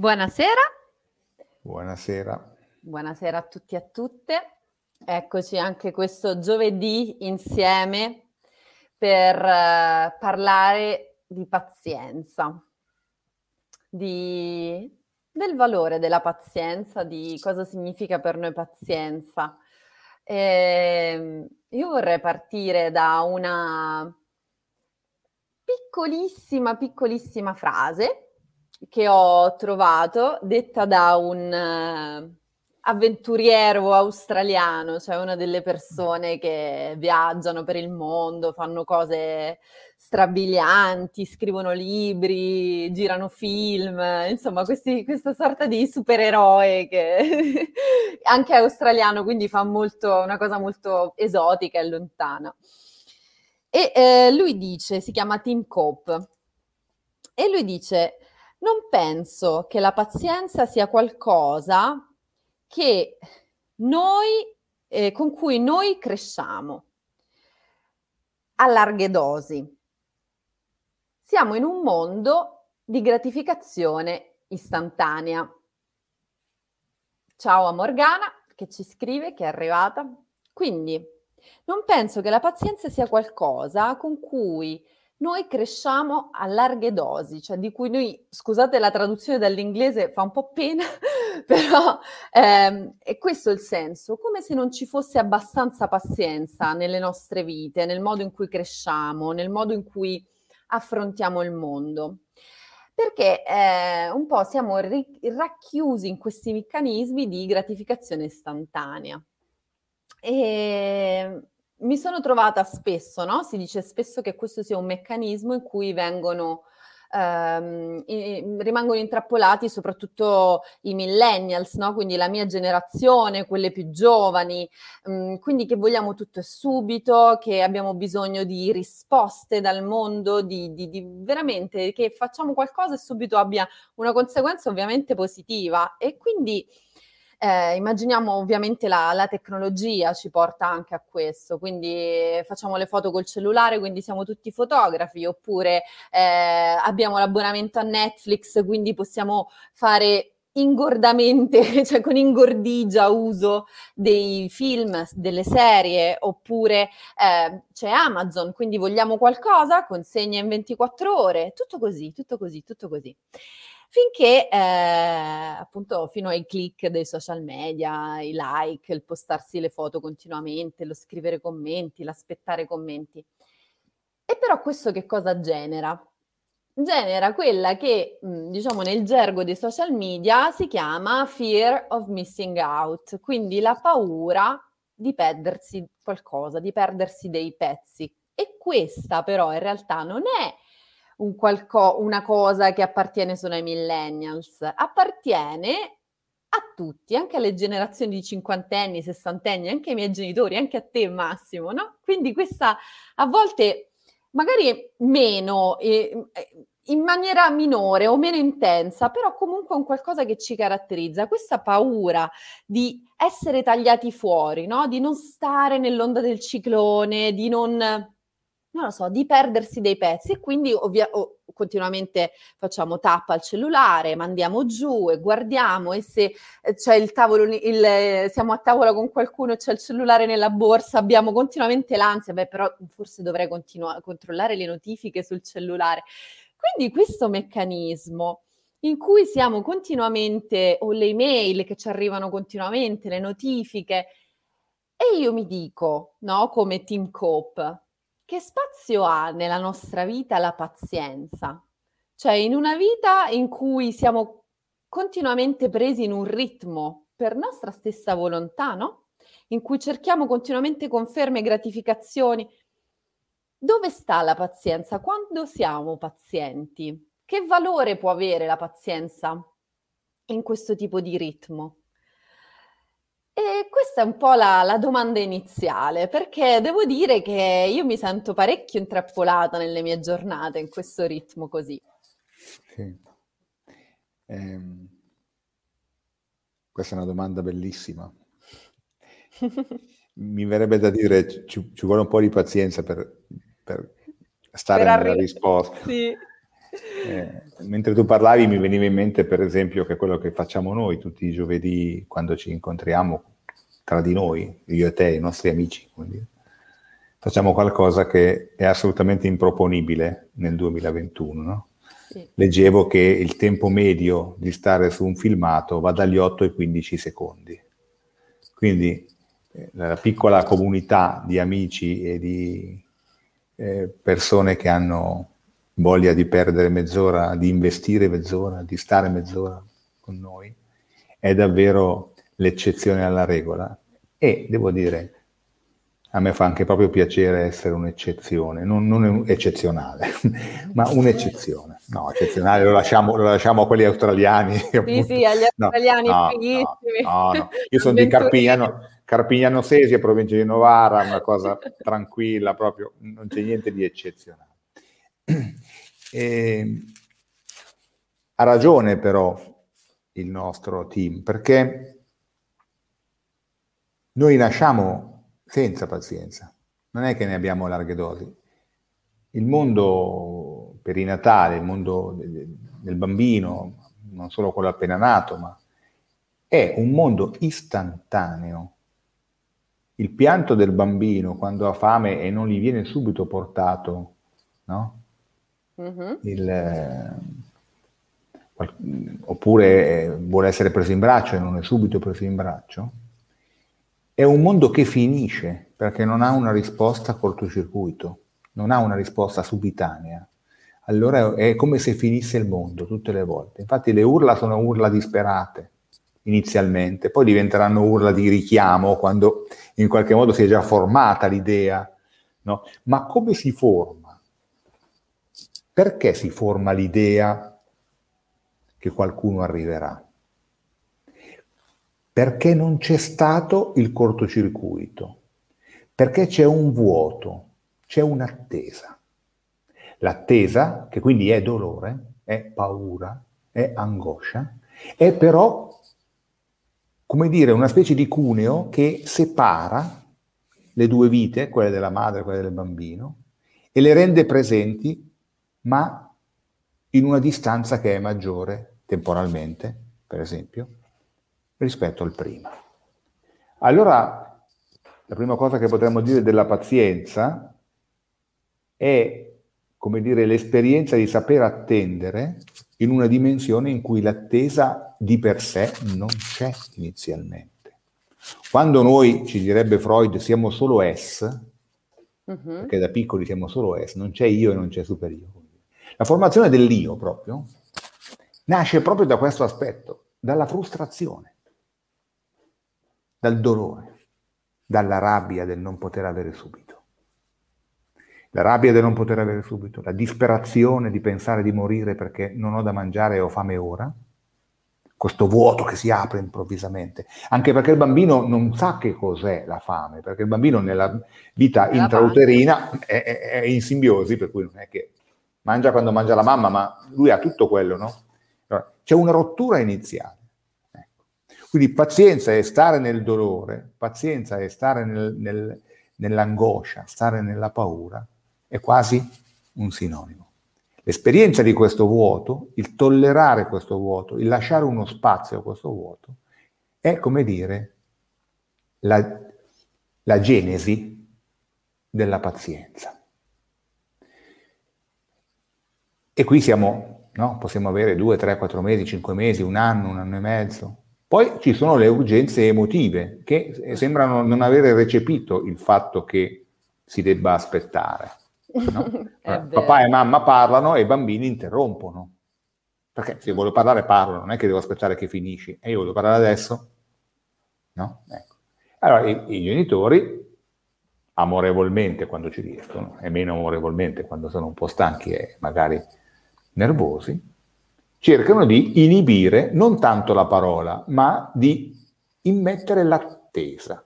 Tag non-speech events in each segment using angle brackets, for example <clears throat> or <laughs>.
Buonasera. Buonasera. Buonasera a tutti e a tutte. Eccoci anche questo giovedì insieme per uh, parlare di pazienza, di, del valore della pazienza, di cosa significa per noi pazienza. E ehm, io vorrei partire da una piccolissima, piccolissima frase che ho trovato, detta da un uh, avventuriero australiano, cioè una delle persone che viaggiano per il mondo, fanno cose strabilianti, scrivono libri, girano film, insomma, questi, questa sorta di supereroe che <laughs> anche è australiano, quindi fa molto, una cosa molto esotica e lontana. E eh, lui dice, si chiama Tim Cope, e lui dice non penso che la pazienza sia qualcosa che noi, eh, con cui noi cresciamo a larghe dosi. Siamo in un mondo di gratificazione istantanea. Ciao a Morgana che ci scrive, che è arrivata. Quindi non penso che la pazienza sia qualcosa con cui noi cresciamo a larghe dosi, cioè di cui noi, scusate la traduzione dall'inglese, fa un po' pena, <laughs> però ehm, è questo il senso, come se non ci fosse abbastanza pazienza nelle nostre vite, nel modo in cui cresciamo, nel modo in cui affrontiamo il mondo. Perché eh, un po' siamo ri- racchiusi in questi meccanismi di gratificazione istantanea. E mi sono trovata spesso, no? Si dice spesso che questo sia un meccanismo in cui vengono ehm, in, rimangono intrappolati soprattutto i millennials, no? quindi la mia generazione, quelle più giovani, mh, mm, quindi che vogliamo tutto e subito, che abbiamo bisogno di risposte dal mondo, di, di, di veramente che facciamo qualcosa e subito abbia una conseguenza ovviamente positiva e quindi eh, immaginiamo ovviamente la, la, tecnologia ci porta anche a questo, quindi facciamo le foto col cellulare, quindi siamo tutti fotografi, oppure eh, abbiamo l'abbonamento a Netflix, quindi possiamo fare ingordamente, <laughs> cioè con ingordigia uso dei film, delle serie, oppure eh, c'è Amazon, quindi vogliamo qualcosa, consegna in 24 ore, tutto così, tutto così, tutto così finché eh, appunto fino ai click dei social media, i like, il postarsi le foto continuamente, lo scrivere commenti, l'aspettare commenti. E però questo che cosa genera? Genera quella che, mh, diciamo, nel gergo dei social media si chiama fear of missing out, quindi la paura di perdersi qualcosa, di perdersi dei pezzi. E questa però in realtà non è un qualco- una cosa che appartiene solo ai millennials, appartiene a tutti, anche alle generazioni di cinquantenni, sessantenni, anche ai miei genitori, anche a te Massimo, no? Quindi questa a volte magari meno, eh, in maniera minore o meno intensa, però comunque è un qualcosa che ci caratterizza, questa paura di essere tagliati fuori, no? Di non stare nell'onda del ciclone, di non non lo so, di perdersi dei pezzi e quindi ovvia- oh, continuamente facciamo tappa al cellulare, mandiamo giù e guardiamo e se eh, c'è il tavolo, il, siamo a tavola con qualcuno e c'è il cellulare nella borsa, abbiamo continuamente l'ansia, beh però forse dovrei continu- controllare le notifiche sul cellulare. Quindi questo meccanismo in cui siamo continuamente, o le email che ci arrivano continuamente, le notifiche, e io mi dico, no, come Team Cope, che spazio ha nella nostra vita la pazienza? Cioè, in una vita in cui siamo continuamente presi in un ritmo per nostra stessa volontà, no? In cui cerchiamo continuamente conferme e gratificazioni. Dove sta la pazienza? Quando siamo pazienti? Che valore può avere la pazienza in questo tipo di ritmo? E questa è un po' la, la domanda iniziale, perché devo dire che io mi sento parecchio intrappolata nelle mie giornate in questo ritmo così. Sì. Ehm, questa è una domanda bellissima. <laughs> Mi verrebbe da dire ci, ci vuole un po' di pazienza per, per stare per nella risposta. Sì. Eh, mentre tu parlavi mi veniva in mente per esempio che quello che facciamo noi tutti i giovedì quando ci incontriamo tra di noi, io e te, i nostri amici, quindi, facciamo qualcosa che è assolutamente improponibile nel 2021. No? Sì. Leggevo che il tempo medio di stare su un filmato va dagli 8 ai 15 secondi. Quindi eh, la piccola comunità di amici e di eh, persone che hanno voglia di perdere mezz'ora, di investire mezz'ora, di stare mezz'ora con noi, è davvero l'eccezione alla regola. E devo dire, a me fa anche proprio piacere essere un'eccezione, non, non eccezionale, <laughs> ma un'eccezione. No, eccezionale lo lasciamo, lo lasciamo a quelli australiani. Sì, appunto. sì, agli australiani no, no, no, no, Io sono di Carpignano, Carpignano Sesia, provincia di Novara, una cosa tranquilla, proprio, non c'è niente di eccezionale. <clears throat> E ha ragione però il nostro team, perché noi nasciamo senza pazienza, non è che ne abbiamo larghe dosi. Il mondo perinatale, il mondo del bambino, non solo quello appena nato, ma è un mondo istantaneo. Il pianto del bambino quando ha fame e non gli viene subito portato, no? Mm-hmm. il, eh, oppure eh, vuole essere preso in braccio e non è subito preso in braccio, è un mondo che finisce perché non ha una risposta a cortocircuito, non ha una risposta subitanea. Allora è come se finisse il mondo tutte le volte. Infatti le urla sono urla disperate inizialmente, poi diventeranno urla di richiamo quando in qualche modo si è già formata l'idea. No? Ma come si forma? Perché si forma l'idea che qualcuno arriverà? Perché non c'è stato il cortocircuito, perché c'è un vuoto, c'è un'attesa. L'attesa, che quindi è dolore, è paura, è angoscia, è però, come dire, una specie di cuneo che separa le due vite, quelle della madre e quelle del bambino, e le rende presenti ma in una distanza che è maggiore temporalmente, per esempio, rispetto al prima. Allora, la prima cosa che potremmo dire della pazienza è, come dire, l'esperienza di saper attendere in una dimensione in cui l'attesa di per sé non c'è inizialmente. Quando noi, ci direbbe Freud, siamo solo S, uh-huh. perché da piccoli siamo solo S, non c'è io e non c'è superio. La formazione dell'io proprio nasce proprio da questo aspetto, dalla frustrazione, dal dolore, dalla rabbia del non poter avere subito. La rabbia del non poter avere subito, la disperazione di pensare di morire perché non ho da mangiare e ho fame ora, questo vuoto che si apre improvvisamente, anche perché il bambino non sa che cos'è la fame, perché il bambino nella vita intrauterina è, è, è in simbiosi, per cui non è che mangia quando mangia la mamma, ma lui ha tutto quello, no? C'è una rottura iniziale. Ecco. Quindi pazienza è stare nel dolore, pazienza è stare nel, nel, nell'angoscia, stare nella paura, è quasi un sinonimo. L'esperienza di questo vuoto, il tollerare questo vuoto, il lasciare uno spazio a questo vuoto, è come dire la, la genesi della pazienza. E qui siamo, no? possiamo avere due, tre, quattro mesi, cinque mesi, un anno, un anno e mezzo. Poi ci sono le urgenze emotive che sembrano non avere recepito il fatto che si debba aspettare. No? <laughs> Papà e mamma parlano e i bambini interrompono. Perché se voglio parlare parlo, non è che devo aspettare che finisci. E io voglio parlare adesso? No? Ecco. Allora i, i genitori amorevolmente quando ci riescono e meno amorevolmente quando sono un po' stanchi e magari nervosi, cercano di inibire non tanto la parola, ma di immettere l'attesa.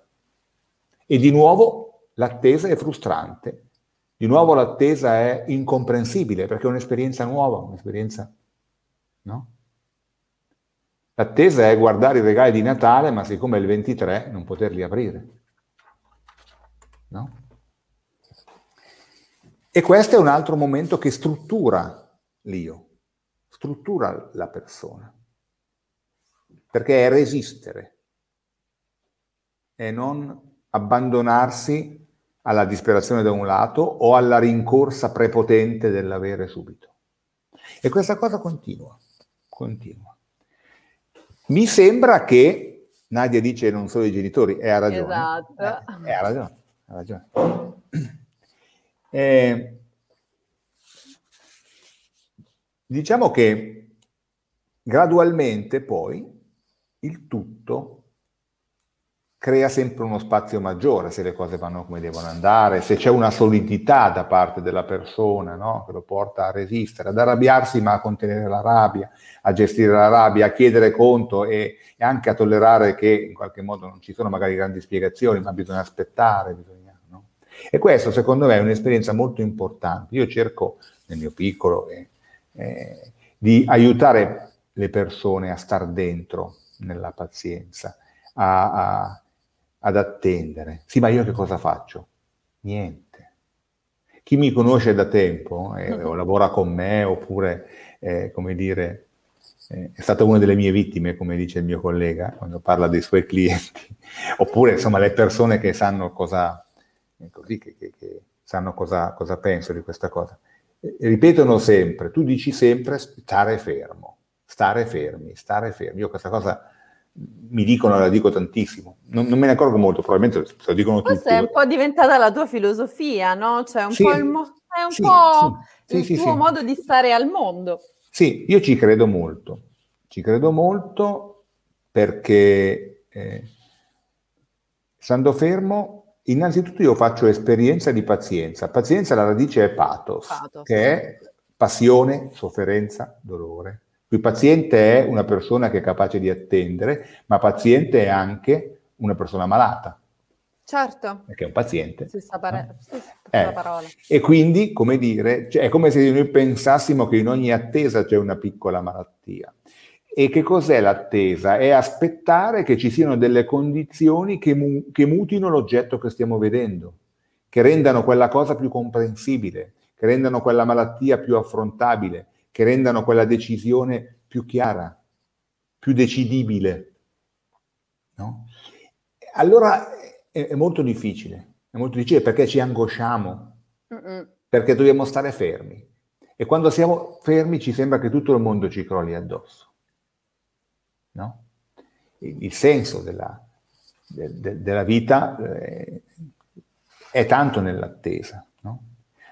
E di nuovo l'attesa è frustrante, di nuovo l'attesa è incomprensibile perché è un'esperienza nuova, un'esperienza, no? L'attesa è guardare i regali di Natale, ma siccome è il 23 non poterli aprire. No? E questo è un altro momento che struttura l'io, struttura la persona, perché è resistere e non abbandonarsi alla disperazione da un lato o alla rincorsa prepotente dell'avere subito. E questa cosa continua, continua. Mi sembra che Nadia dice non solo i genitori, e ha ragione. Esatto. Eh, ha ragione, ha ragione. <clears throat> Eh, diciamo che gradualmente poi il tutto crea sempre uno spazio maggiore se le cose vanno come devono andare, se c'è una solidità da parte della persona no? che lo porta a resistere, ad arrabbiarsi ma a contenere la rabbia, a gestire la rabbia, a chiedere conto e, e anche a tollerare che in qualche modo non ci sono magari grandi spiegazioni, ma bisogna aspettare. Bisogna, no? E questo secondo me è un'esperienza molto importante. Io cerco nel mio piccolo eh, eh, di aiutare le persone a star dentro nella pazienza, a, a ad attendere. Sì, ma io che cosa faccio? Niente. Chi mi conosce da tempo eh, o <laughs> lavora con me oppure, eh, come dire, eh, è stata una delle mie vittime, come dice il mio collega, quando parla dei suoi clienti, <laughs> oppure insomma le persone che sanno cosa, eh, così, che, che, che sanno cosa, cosa penso di questa cosa. Ripetono sempre, tu dici sempre stare fermo, stare fermi, stare fermi. Io questa cosa mi dicono, la dico tantissimo, non, non, me ne accorgo molto, probabilmente lo dicono Forse tutti. è un po' diventata la tua filosofia, no? Cioè un sì, po' il, mo- è un sì, po' sì, il tuo modo di stare al mondo. Sì, io ci credo molto, ci credo molto perché eh, stando fermo, innanzitutto io faccio esperienza di pazienza. Pazienza, la radice è pathos, pathos. che è passione, sofferenza, dolore. Il paziente è una persona che è capace di attendere, ma paziente è anche una persona malata. Certo. Perché è un paziente. Stessa pare- eh. parola. E quindi, come dire, cioè, è come se noi pensassimo che in ogni attesa c'è una piccola malattia. E che cos'è l'attesa? È aspettare che ci siano delle condizioni che, mu- che mutino l'oggetto che stiamo vedendo, che rendano quella cosa più comprensibile, che rendano quella malattia più affrontabile, che rendano quella decisione più chiara, più decidibile. No? Allora è, è, molto difficile, è molto difficile perché ci angosciamo, Mm-mm. perché dobbiamo stare fermi. E quando siamo fermi ci sembra che tutto il mondo ci crolli addosso. No? Il, senso della, de, de, della vita eh, è tanto nell'attesa. No?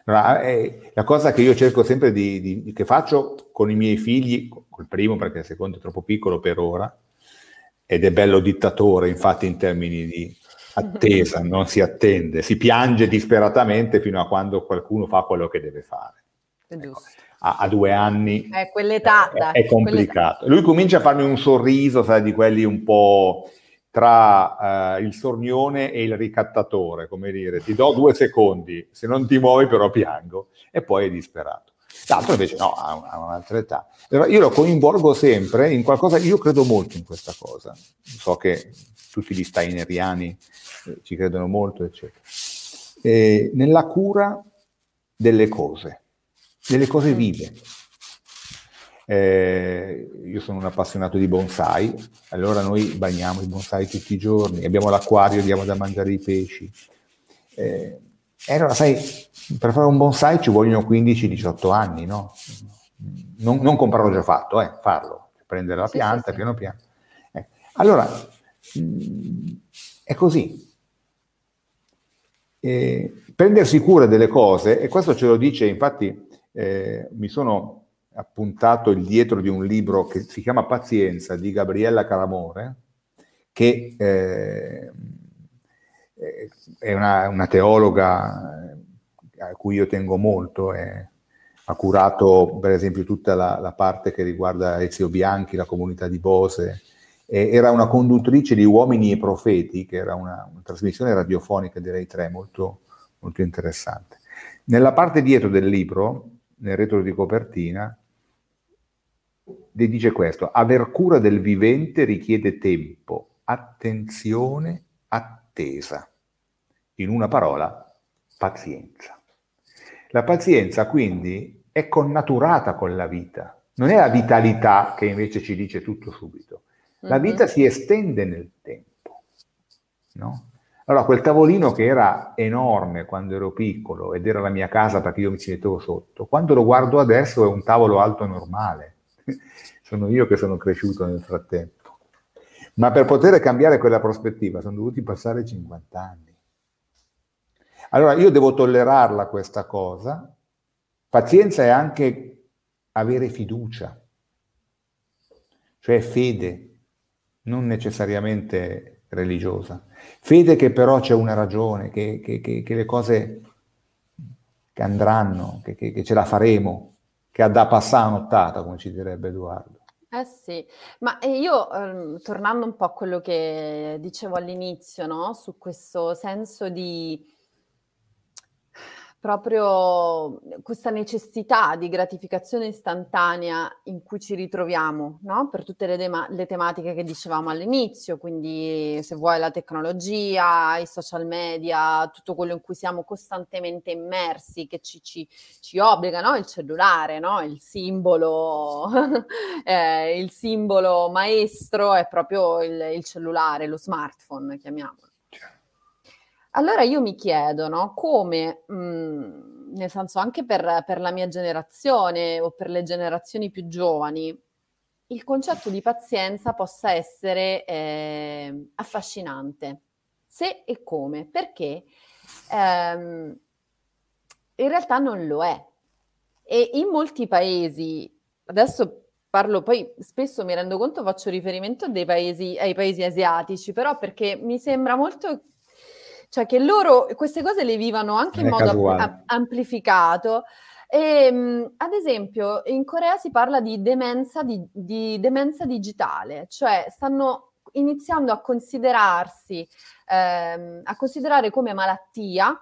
Allora, eh, la cosa che io cerco sempre di, di, che faccio con i miei figli, col primo perché il secondo è troppo piccolo per ora, ed è bello dittatore infatti in termini di attesa, <laughs> non si attende, si piange disperatamente fino a quando qualcuno fa quello che deve fare. Ecco, a, a, due anni eh, quell'età, è, è complicato. Quell'età. Lui comincia a farmi un sorriso, sai, di quelli un po' tra uh, il sornione e il ricattatore, come dire, ti do due secondi, se non ti muovi però piango, e poi è disperato. L'altro invece no, ha, ha un'altra età. Io lo coinvolgo sempre in qualcosa, io credo molto in questa cosa, so che tutti gli steineriani eh, ci credono molto, eccetera, e nella cura delle cose, delle cose vive. Eh, io sono un appassionato di bonsai, allora noi bagniamo i bonsai tutti i giorni, abbiamo l'acquario, diamo da mangiare i pesci. Eh, e allora, sai, per fare un bonsai ci vogliono 15-18 anni, no? Non, non, comprarlo già fatto, eh, farlo, prendere la sì, pianta sì, piano piano. Eh. Allora, mh, mm, è così. prendersi cura delle cose, e questo ce lo dice, infatti eh, mi sono appuntato il dietro di un libro che si chiama Pazienza di Gabriella Caramore, che eh, è una, una, teologa eh, a cui io tengo molto, e ha curato per esempio tutta la, la, parte che riguarda Ezio Bianchi, la comunità di Bose, e era una conduttrice di Uomini e Profeti, che era una, una trasmissione radiofonica direi tre, molto, molto interessante. Nella parte dietro del libro, nel retro di copertina, dice questo, aver cura del vivente richiede tempo, attenzione, attesa. In una parola, pazienza. La pazienza quindi è connaturata con la vita. Non è la vitalità che invece ci dice tutto subito. La mm-hmm. vita si estende nel tempo. No? Allora, quel tavolino che era enorme quando ero piccolo ed era la mia casa perché io mi ci mettevo sotto, quando lo guardo adesso è un tavolo alto normale. <laughs> sono io che sono cresciuto nel frattempo. Ma per poter cambiare quella prospettiva sono dovuti passare 50 anni. Allora io devo tollerarla questa cosa. Pazienza è anche avere fiducia, cioè fede, non necessariamente religiosa. Fede che però c'è una ragione, che, che, che, che le cose che andranno, che, ce la faremo, che ha da passare nottata, come ci direbbe Edoardo. Eh sì, ma io ehm, tornando un po' a quello che dicevo all'inizio, no? Su questo senso di proprio questa necessità di gratificazione istantanea in cui ci ritroviamo, no? Per tutte le, tema- le tematiche che dicevamo all'inizio, quindi se vuoi la tecnologia, i social media, tutto quello in cui siamo costantemente immersi, che ci, ci, ci obbliga, no? Il cellulare, no? Il simbolo, <laughs> eh, il simbolo maestro è proprio il, il cellulare, lo smartphone, chiamiamolo. Allora io mi chiedo, no, come, mhmm, nel senso anche per per la mia generazione o per le generazioni più giovani, il concetto di pazienza possa essere, ehm, affascinante. Se e come, perché, ehm, in realtà non lo è. E in molti paesi, adesso parlo poi spesso mi rendo conto faccio riferimento dei paesi ai paesi asiatici, però perché mi sembra molto cioè che loro queste cose le vivano anche in modo am- amplificato. E, ehm, ad esempio, in Corea si parla di demenza, di, di demenza digitale, cioè stanno iniziando a considerarsi, ehm, a considerare come malattia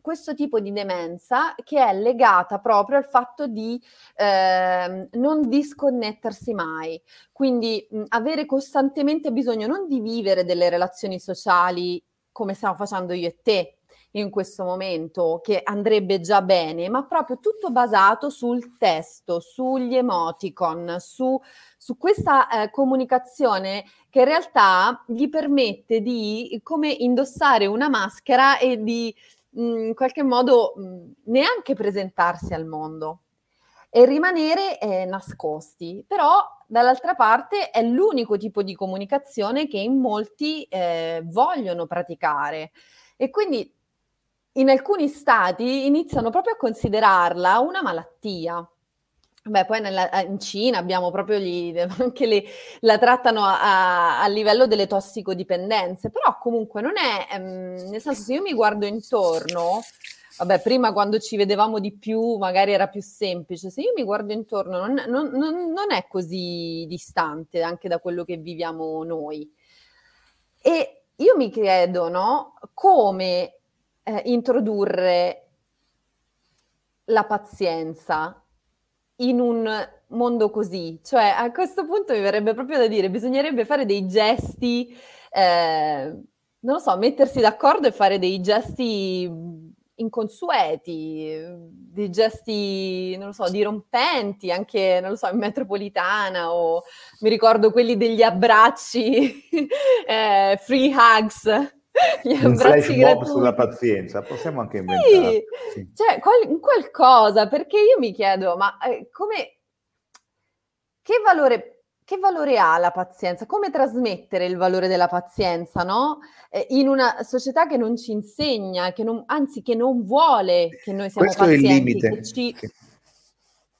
questo tipo di demenza che è legata proprio al fatto di eh, non disconnettersi mai, quindi mh, avere costantemente bisogno non di vivere delle relazioni sociali come stiamo facendo io e te in questo momento, che andrebbe già bene, ma proprio tutto basato sul testo, sugli emoticon, su, su questa eh, comunicazione che in realtà gli permette di come indossare una maschera e di mh, in qualche modo mh, neanche presentarsi al mondo e rimanere eh, nascosti. Però dall'altra parte è l'unico tipo di comunicazione che in molti eh, vogliono praticare e quindi in alcuni stati iniziano proprio a considerarla una malattia. Beh, poi nella, in Cina abbiamo proprio gli, <laughs> anche le, la trattano a, a, a, livello delle tossicodipendenze, però comunque non è, ehm, nel senso se io mi guardo intorno, Vabbè, prima quando ci vedevamo di più magari era più semplice. Se io mi guardo intorno non, non, non, è così distante anche da quello che viviamo noi. E io mi chiedo, no, come eh, introdurre la pazienza in un mondo così. Cioè, a questo punto mi verrebbe proprio da dire, bisognerebbe fare dei gesti, eh, non lo so, mettersi d'accordo e fare dei gesti inconsueti, dei gesti, non lo so, dirompenti, anche, non lo so, in metropolitana o mi ricordo quelli degli abbracci, <laughs> eh, free hugs. Gli un flash mob sulla pazienza, possiamo anche inventare. Sì, sì. cioè qual- qualcosa, perché io mi chiedo, ma eh, come, che valore che valore ha la pazienza? Come trasmettere il valore della pazienza, no? Eh, in una società che non ci insegna, che non, anzi che non vuole che noi siamo Questo pazienti, è il limite. che ci,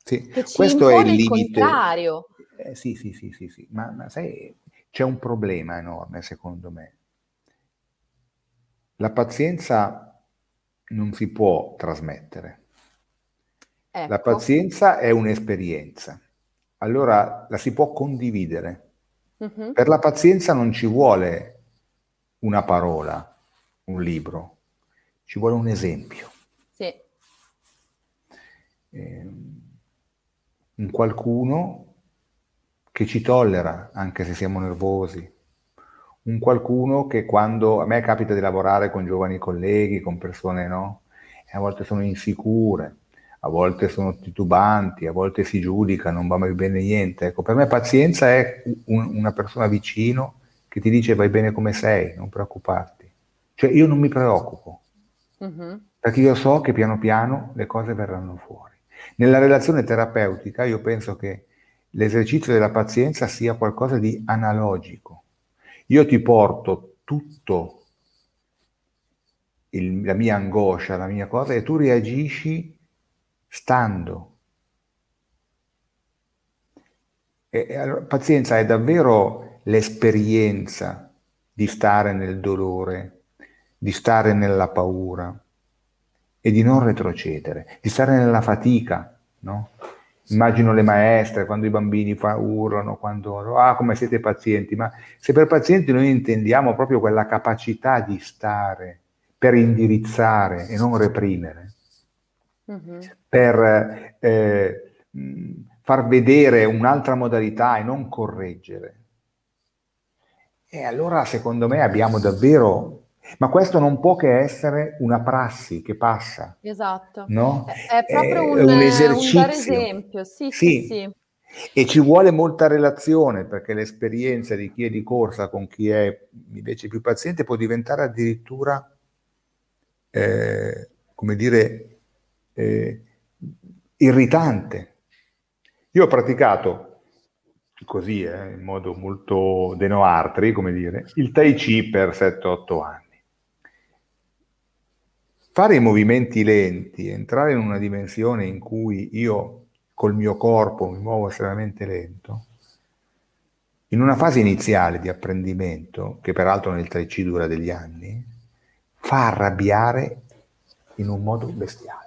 sì. Che ci Questo è il limite. Il contrario. Eh, sì, sì, sì, sì, sì. Ma, ma sai, c'è un problema enorme secondo me. La pazienza non si può trasmettere. Ecco. La pazienza è un'esperienza allora la si può condividere. Uh-huh. Per la pazienza non ci vuole una parola, un libro, ci vuole un esempio. Sì. Eh, un qualcuno che ci tollera anche se siamo nervosi, un qualcuno che quando a me capita di lavorare con giovani colleghi, con persone no, e a volte sono insicure, a volte sono titubanti, a volte si giudica, non va mai bene niente. Ecco, per me pazienza è un, una persona vicino che ti dice vai bene come sei, non preoccuparti. Cioè io non mi preoccupo, uh-huh. perché io so che piano piano le cose verranno fuori. Nella relazione terapeutica io penso che l'esercizio della pazienza sia qualcosa di analogico. Io ti porto tutto il, la mia angoscia, la mia cosa, e tu reagisci stando. E, allora, pazienza è davvero l'esperienza di stare nel dolore, di stare nella paura e di non retrocedere, di stare nella fatica, no? Immagino le maestre quando i bambini fa, urlano, quando ah come siete pazienti, ma se per pazienti noi intendiamo proprio quella capacità di stare per indirizzare e non reprimere, uh-huh. per eh, far vedere un'altra modalità e non correggere. E allora secondo me abbiamo davvero ma questo non può che essere una prassi che passa. Esatto. No? È, è proprio è un, un, esercizio. Un esempio, sì, sì. sì, sì. E ci vuole molta relazione perché l'esperienza di chi è di corsa con chi è invece più paziente può diventare addirittura, eh, come dire, eh, irritante. Io ho praticato così, eh, in modo molto denoartri, come dire, il Tai Chi per 7-8 anni. Fare i movimenti lenti, entrare in una dimensione in cui io col mio corpo mi muovo estremamente lento, in una fase iniziale di apprendimento, che peraltro nel Tai Chi dura degli anni, fa arrabbiare in un modo bestiale.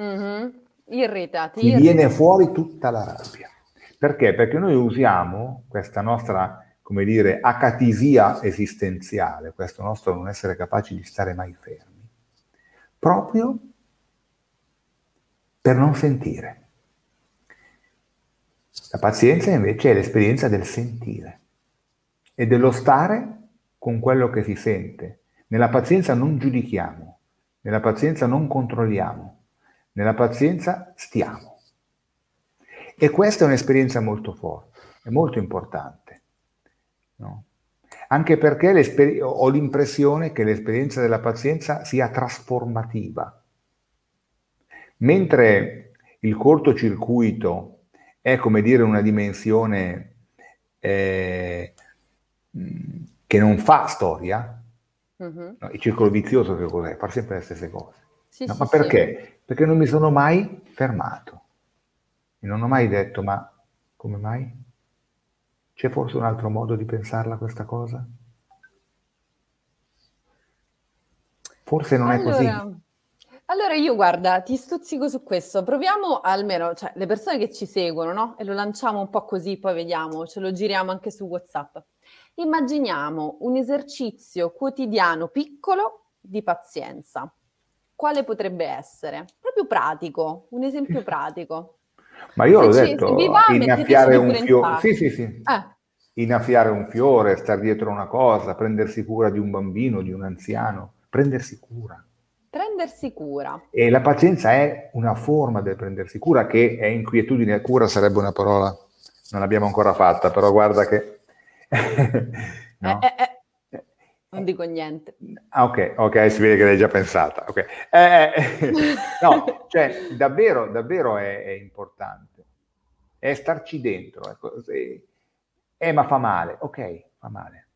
Mm-hmm. Irrita, ti viene fuori tutta la rabbia. Perché? Perché noi usiamo questa nostra, come dire, acatisia esistenziale, questo nostro non essere capaci di stare mai fermi proprio per non sentire. La pazienza invece è l'esperienza del sentire e dello stare con quello che si sente. Nella pazienza non giudichiamo, nella pazienza non controlliamo, nella pazienza stiamo. E questa è un'esperienza molto forte, è molto importante. No? anche perché ho l'impressione che l'esperienza della pazienza sia trasformativa. Mentre il cortocircuito è come dire una dimensione eh, che non fa storia, uh-huh. no, il circolo vizioso che cos'è? Far sempre le stesse cose. Sì, no, sì, ma perché? Sì. Perché non mi sono mai fermato e non ho mai detto ma come mai? C'è forse un altro modo di pensarla questa cosa? Forse non allora, è così. Allora io guarda, ti stuzzico su questo, proviamo almeno, cioè le persone che ci seguono, no? E lo lanciamo un po' così, poi vediamo, ce lo giriamo anche su WhatsApp. Immaginiamo un esercizio quotidiano piccolo di pazienza. Quale potrebbe essere? Proprio pratico, un esempio pratico. Ma io l'ho detto, innaffiare un fiore. Sì, sì, sì. Eh. Innaffiare un fiore, stare dietro una cosa, prendersi cura di un bambino, di un anziano, prendersi cura. Prendersi cura. E la pazienza è una forma del prendersi cura che è inquietudine. Cura sarebbe una parola, non l'abbiamo ancora fatta, però guarda che... <laughs> no? eh, eh, eh. Non dico niente. Ah, ok, ok, si vede che l'hai già pensata. Okay. Eh, eh no, cioè, davvero, davvero è, è, importante. È starci dentro. Ecco. Eh, ma fa male. Ok, fa male.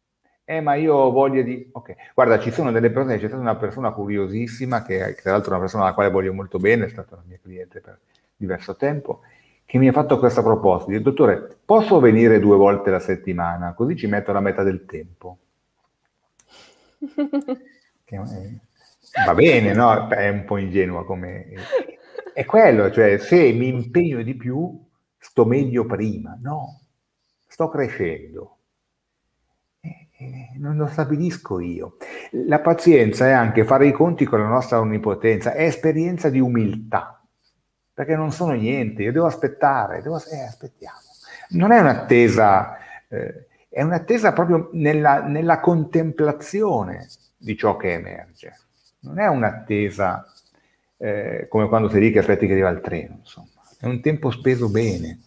Eh, ma io ho voglia di... Ok, guarda, ci sono delle persone, c'è stata una persona curiosissima, che, che tra l'altro è una persona alla quale voglio molto bene, è stata una mia cliente per diverso tempo, che mi ha fatto questa proposta. Dice, dottore, posso venire due volte la settimana? Così ci metto la metà del tempo. Che, eh, va bene, no? È un po' ingenua come... È quello, cioè se mi impegno di più, sto meglio prima. No, sto crescendo. Eh, eh, non lo stabilisco io. La pazienza è anche fare i conti con la nostra onnipotenza, è esperienza di umiltà, perché non sono niente, io devo aspettare, devo, eh, aspettiamo. Non è un'attesa, eh, è un'attesa proprio nella, nella contemplazione di ciò che emerge. Non è un'attesa eh, come quando sei lì che aspetti che arriva il treno, insomma. È un tempo speso bene.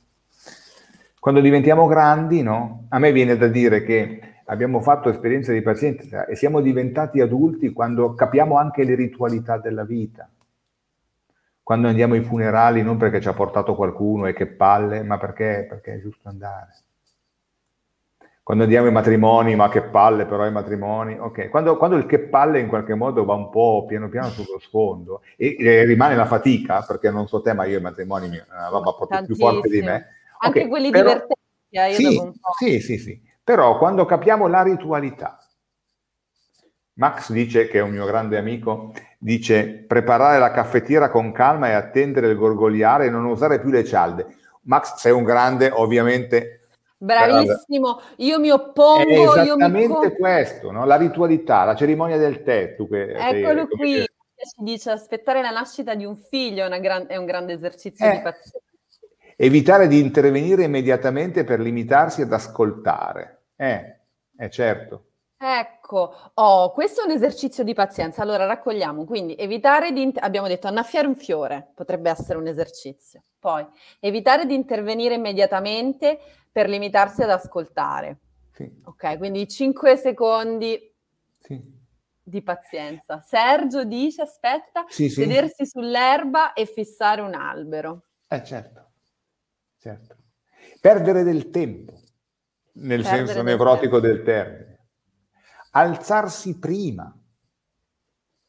Quando diventiamo grandi, no? A me viene da dire che abbiamo fatto esperienze di pazienza e siamo diventati adulti quando capiamo anche le ritualità della vita. Quando andiamo ai funerali non perché ci ha portato qualcuno e che palle, ma perché, perché è giusto andare quando andiamo ai matrimoni, ma che palle però ai matrimoni, ok, quando, quando, il che palle in qualche modo va un po' piano piano sullo sfondo e, e rimane la fatica, perché non so te, ma io i matrimoni è una roba proprio più forte di me. Anche okay, quelli però, divertenti, eh, sì, sì, sì, sì, però quando capiamo la ritualità, Max dice, che è un mio grande amico, dice preparare la caffettiera con calma e attendere il gorgogliare e non usare più le cialde. Max, sei un grande, ovviamente Bravissimo, io mi oppongo. È esattamente mi... questo, no? la ritualità, la cerimonia del tè. Tu che Eccolo sei, qui, ci dice aspettare la nascita di un figlio è, gran... è un grande esercizio eh, di pazienza. Evitare di intervenire immediatamente per limitarsi ad ascoltare. Eh, è certo. Ecco, oh, questo è un esercizio di pazienza. Allora raccogliamo, quindi evitare di, abbiamo detto annaffiare un fiore, potrebbe essere un esercizio. Poi evitare di intervenire immediatamente per limitarsi ad ascoltare. Sì. Ok, quindi 5 secondi sì. di pazienza. Sergio dice, aspetta, sì, sedersi sull'erba e fissare un albero. Eh certo, certo. Perdere del tempo, nel Perdere senso nevrotico del termine alzarsi prima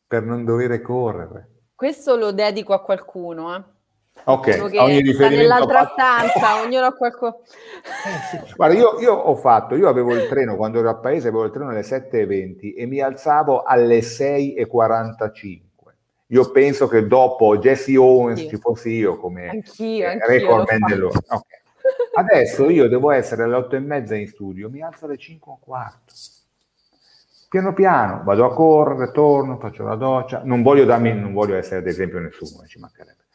per non dover correre. Questo lo dedico a qualcuno, eh. Ok, ogni riferimento nell'altra stanza, ognuno ha qualcosa. <laughs> Eh, sì. Guarda, io, io, ho fatto, io avevo il treno quando ero a paese, avevo il treno alle 7.20 e mi alzavo alle 6.45. Io penso che dopo Jesse Owens anch'io. ci fossi io come anch'io, anch'io record man dell'ora. Okay. Adesso io devo essere alle 8.30 in studio, mi alzo alle 5.15 piano piano vado a correre, torno, faccio la doccia, non voglio, darmi, non voglio essere ad esempio nessuno, ci mancherebbe.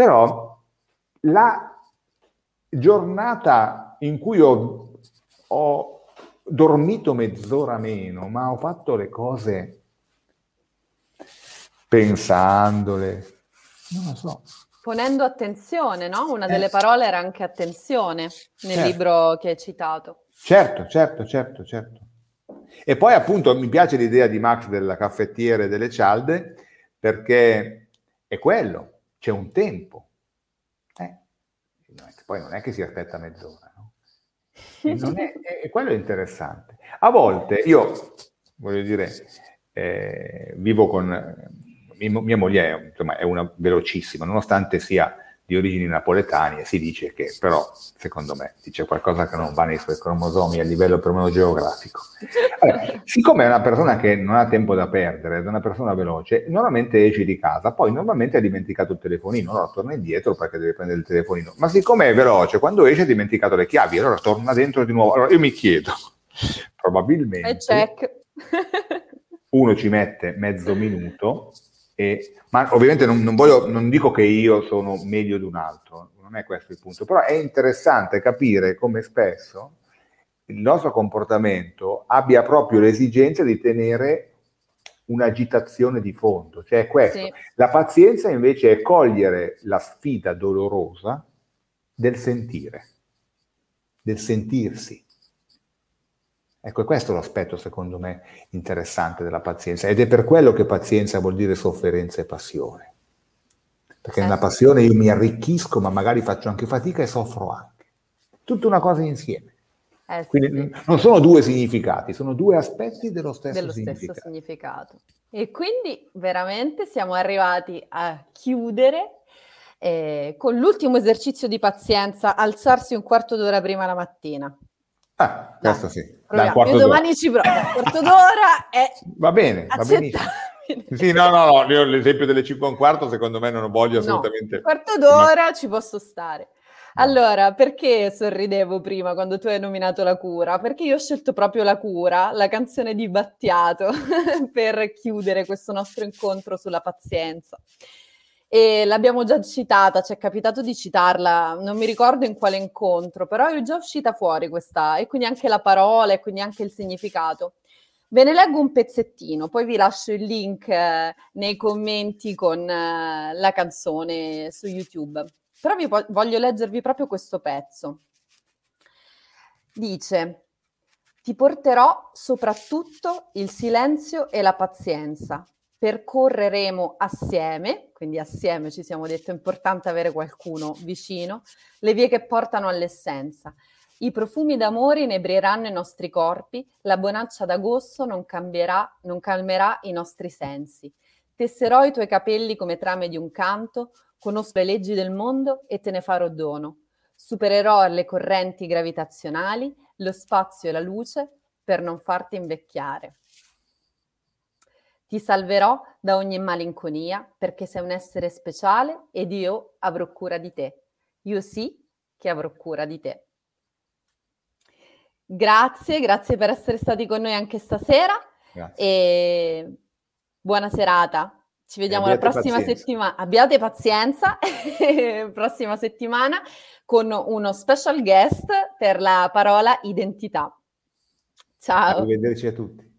Però la giornata in cui ho, ho dormito mezz'ora meno, ma ho fatto le cose pensandole, non lo so. Ponendo attenzione, no? Una delle eh. parole era anche attenzione nel certo. libro che hai citato. Certo, certo, certo, certo. E poi appunto mi piace l'idea di Max della caffettiera e delle cialde perché è quello, c'è un tempo. Eh, poi non è che si aspetta mezz'ora, no? È, è, <laughs> quello è interessante. A volte io, voglio dire, eh, vivo con... Eh, mia moglie è, insomma, è una velocissima, nonostante sia di origini napoletane si dice che però, secondo me, dice qualcosa che non va nei suoi cromosomi a livello perlomeno geografico. Allora, siccome è una persona che non ha tempo da perdere, è una persona veloce, normalmente esce di casa, poi normalmente ha dimenticato il telefonino, allora torna indietro perché deve prendere il telefonino, ma siccome è veloce, quando esce ha dimenticato le chiavi, allora torna dentro di nuovo. Allora io mi chiedo, <laughs> probabilmente... Uno ci mette mezzo minuto e, ma ovviamente non, non, voglio, non dico che io sono meglio di un altro, non è questo il punto, però è interessante capire come spesso il nostro comportamento abbia proprio l'esigenza di tenere un'agitazione di fondo, cioè questo. Sì. La pazienza invece è cogliere la sfida dolorosa del sentire, del sentirsi. Ecco, questo è l'aspetto, secondo me, interessante della pazienza ed è per quello che pazienza vuol dire sofferenza e passione. Perché nella eh. passione io mi arricchisco, ma magari faccio anche fatica e soffro anche. Tutta una cosa insieme. Eh, Quindi non sono due significati, sono due aspetti dello stesso, dello significato. stesso significato. E quindi veramente siamo arrivati a chiudere eh, con l'ultimo esercizio di pazienza, alzarsi un quarto d'ora prima la mattina. Ah, questo Dai, sì. Dai, Io domani ci provo. Un quarto d'ora è Va bene, va benissimo. Sì, no, no, no, io l'esempio delle 5 e un quarto secondo me non lo voglio assolutamente. No, quarto d'ora Ma... ci posso stare. Allora, perché sorridevo prima quando tu hai nominato la cura? Perché io ho scelto proprio la cura, la canzone di Battiato, <laughs> per chiudere questo nostro incontro sulla pazienza e l'abbiamo già citata, ci è capitato di citarla, non mi ricordo in quale incontro, però è già uscita fuori questa, e quindi anche la parola e quindi anche il significato. Ve ne leggo un pezzettino, poi vi lascio il link eh, nei commenti con eh, la canzone su YouTube. Però vi po- voglio leggervi proprio questo pezzo. Dice, ti porterò soprattutto il silenzio e la pazienza. Percorreremo assieme, quindi assieme ci siamo detto è importante avere qualcuno vicino, le vie che portano all'essenza i profumi d'amore inebrieranno i nostri corpi, la bonaccia d'agosto non cambierà, non calmerà i nostri sensi. Tesserò i tuoi capelli come trame di un canto, conosco le leggi del mondo e te ne farò dono. Supererò le correnti gravitazionali, lo spazio e la luce per non farti invecchiare. Ti salverò da ogni malinconia perché sei un essere speciale ed io avrò cura di te. Io sì che avrò cura di te. Grazie, grazie per essere stati con noi anche stasera grazie. e buona serata. Ci vediamo la prossima settimana. Abbiate pazienza, <laughs> prossima settimana con uno special guest per la parola identità. Ciao. Arrivederci a tutti.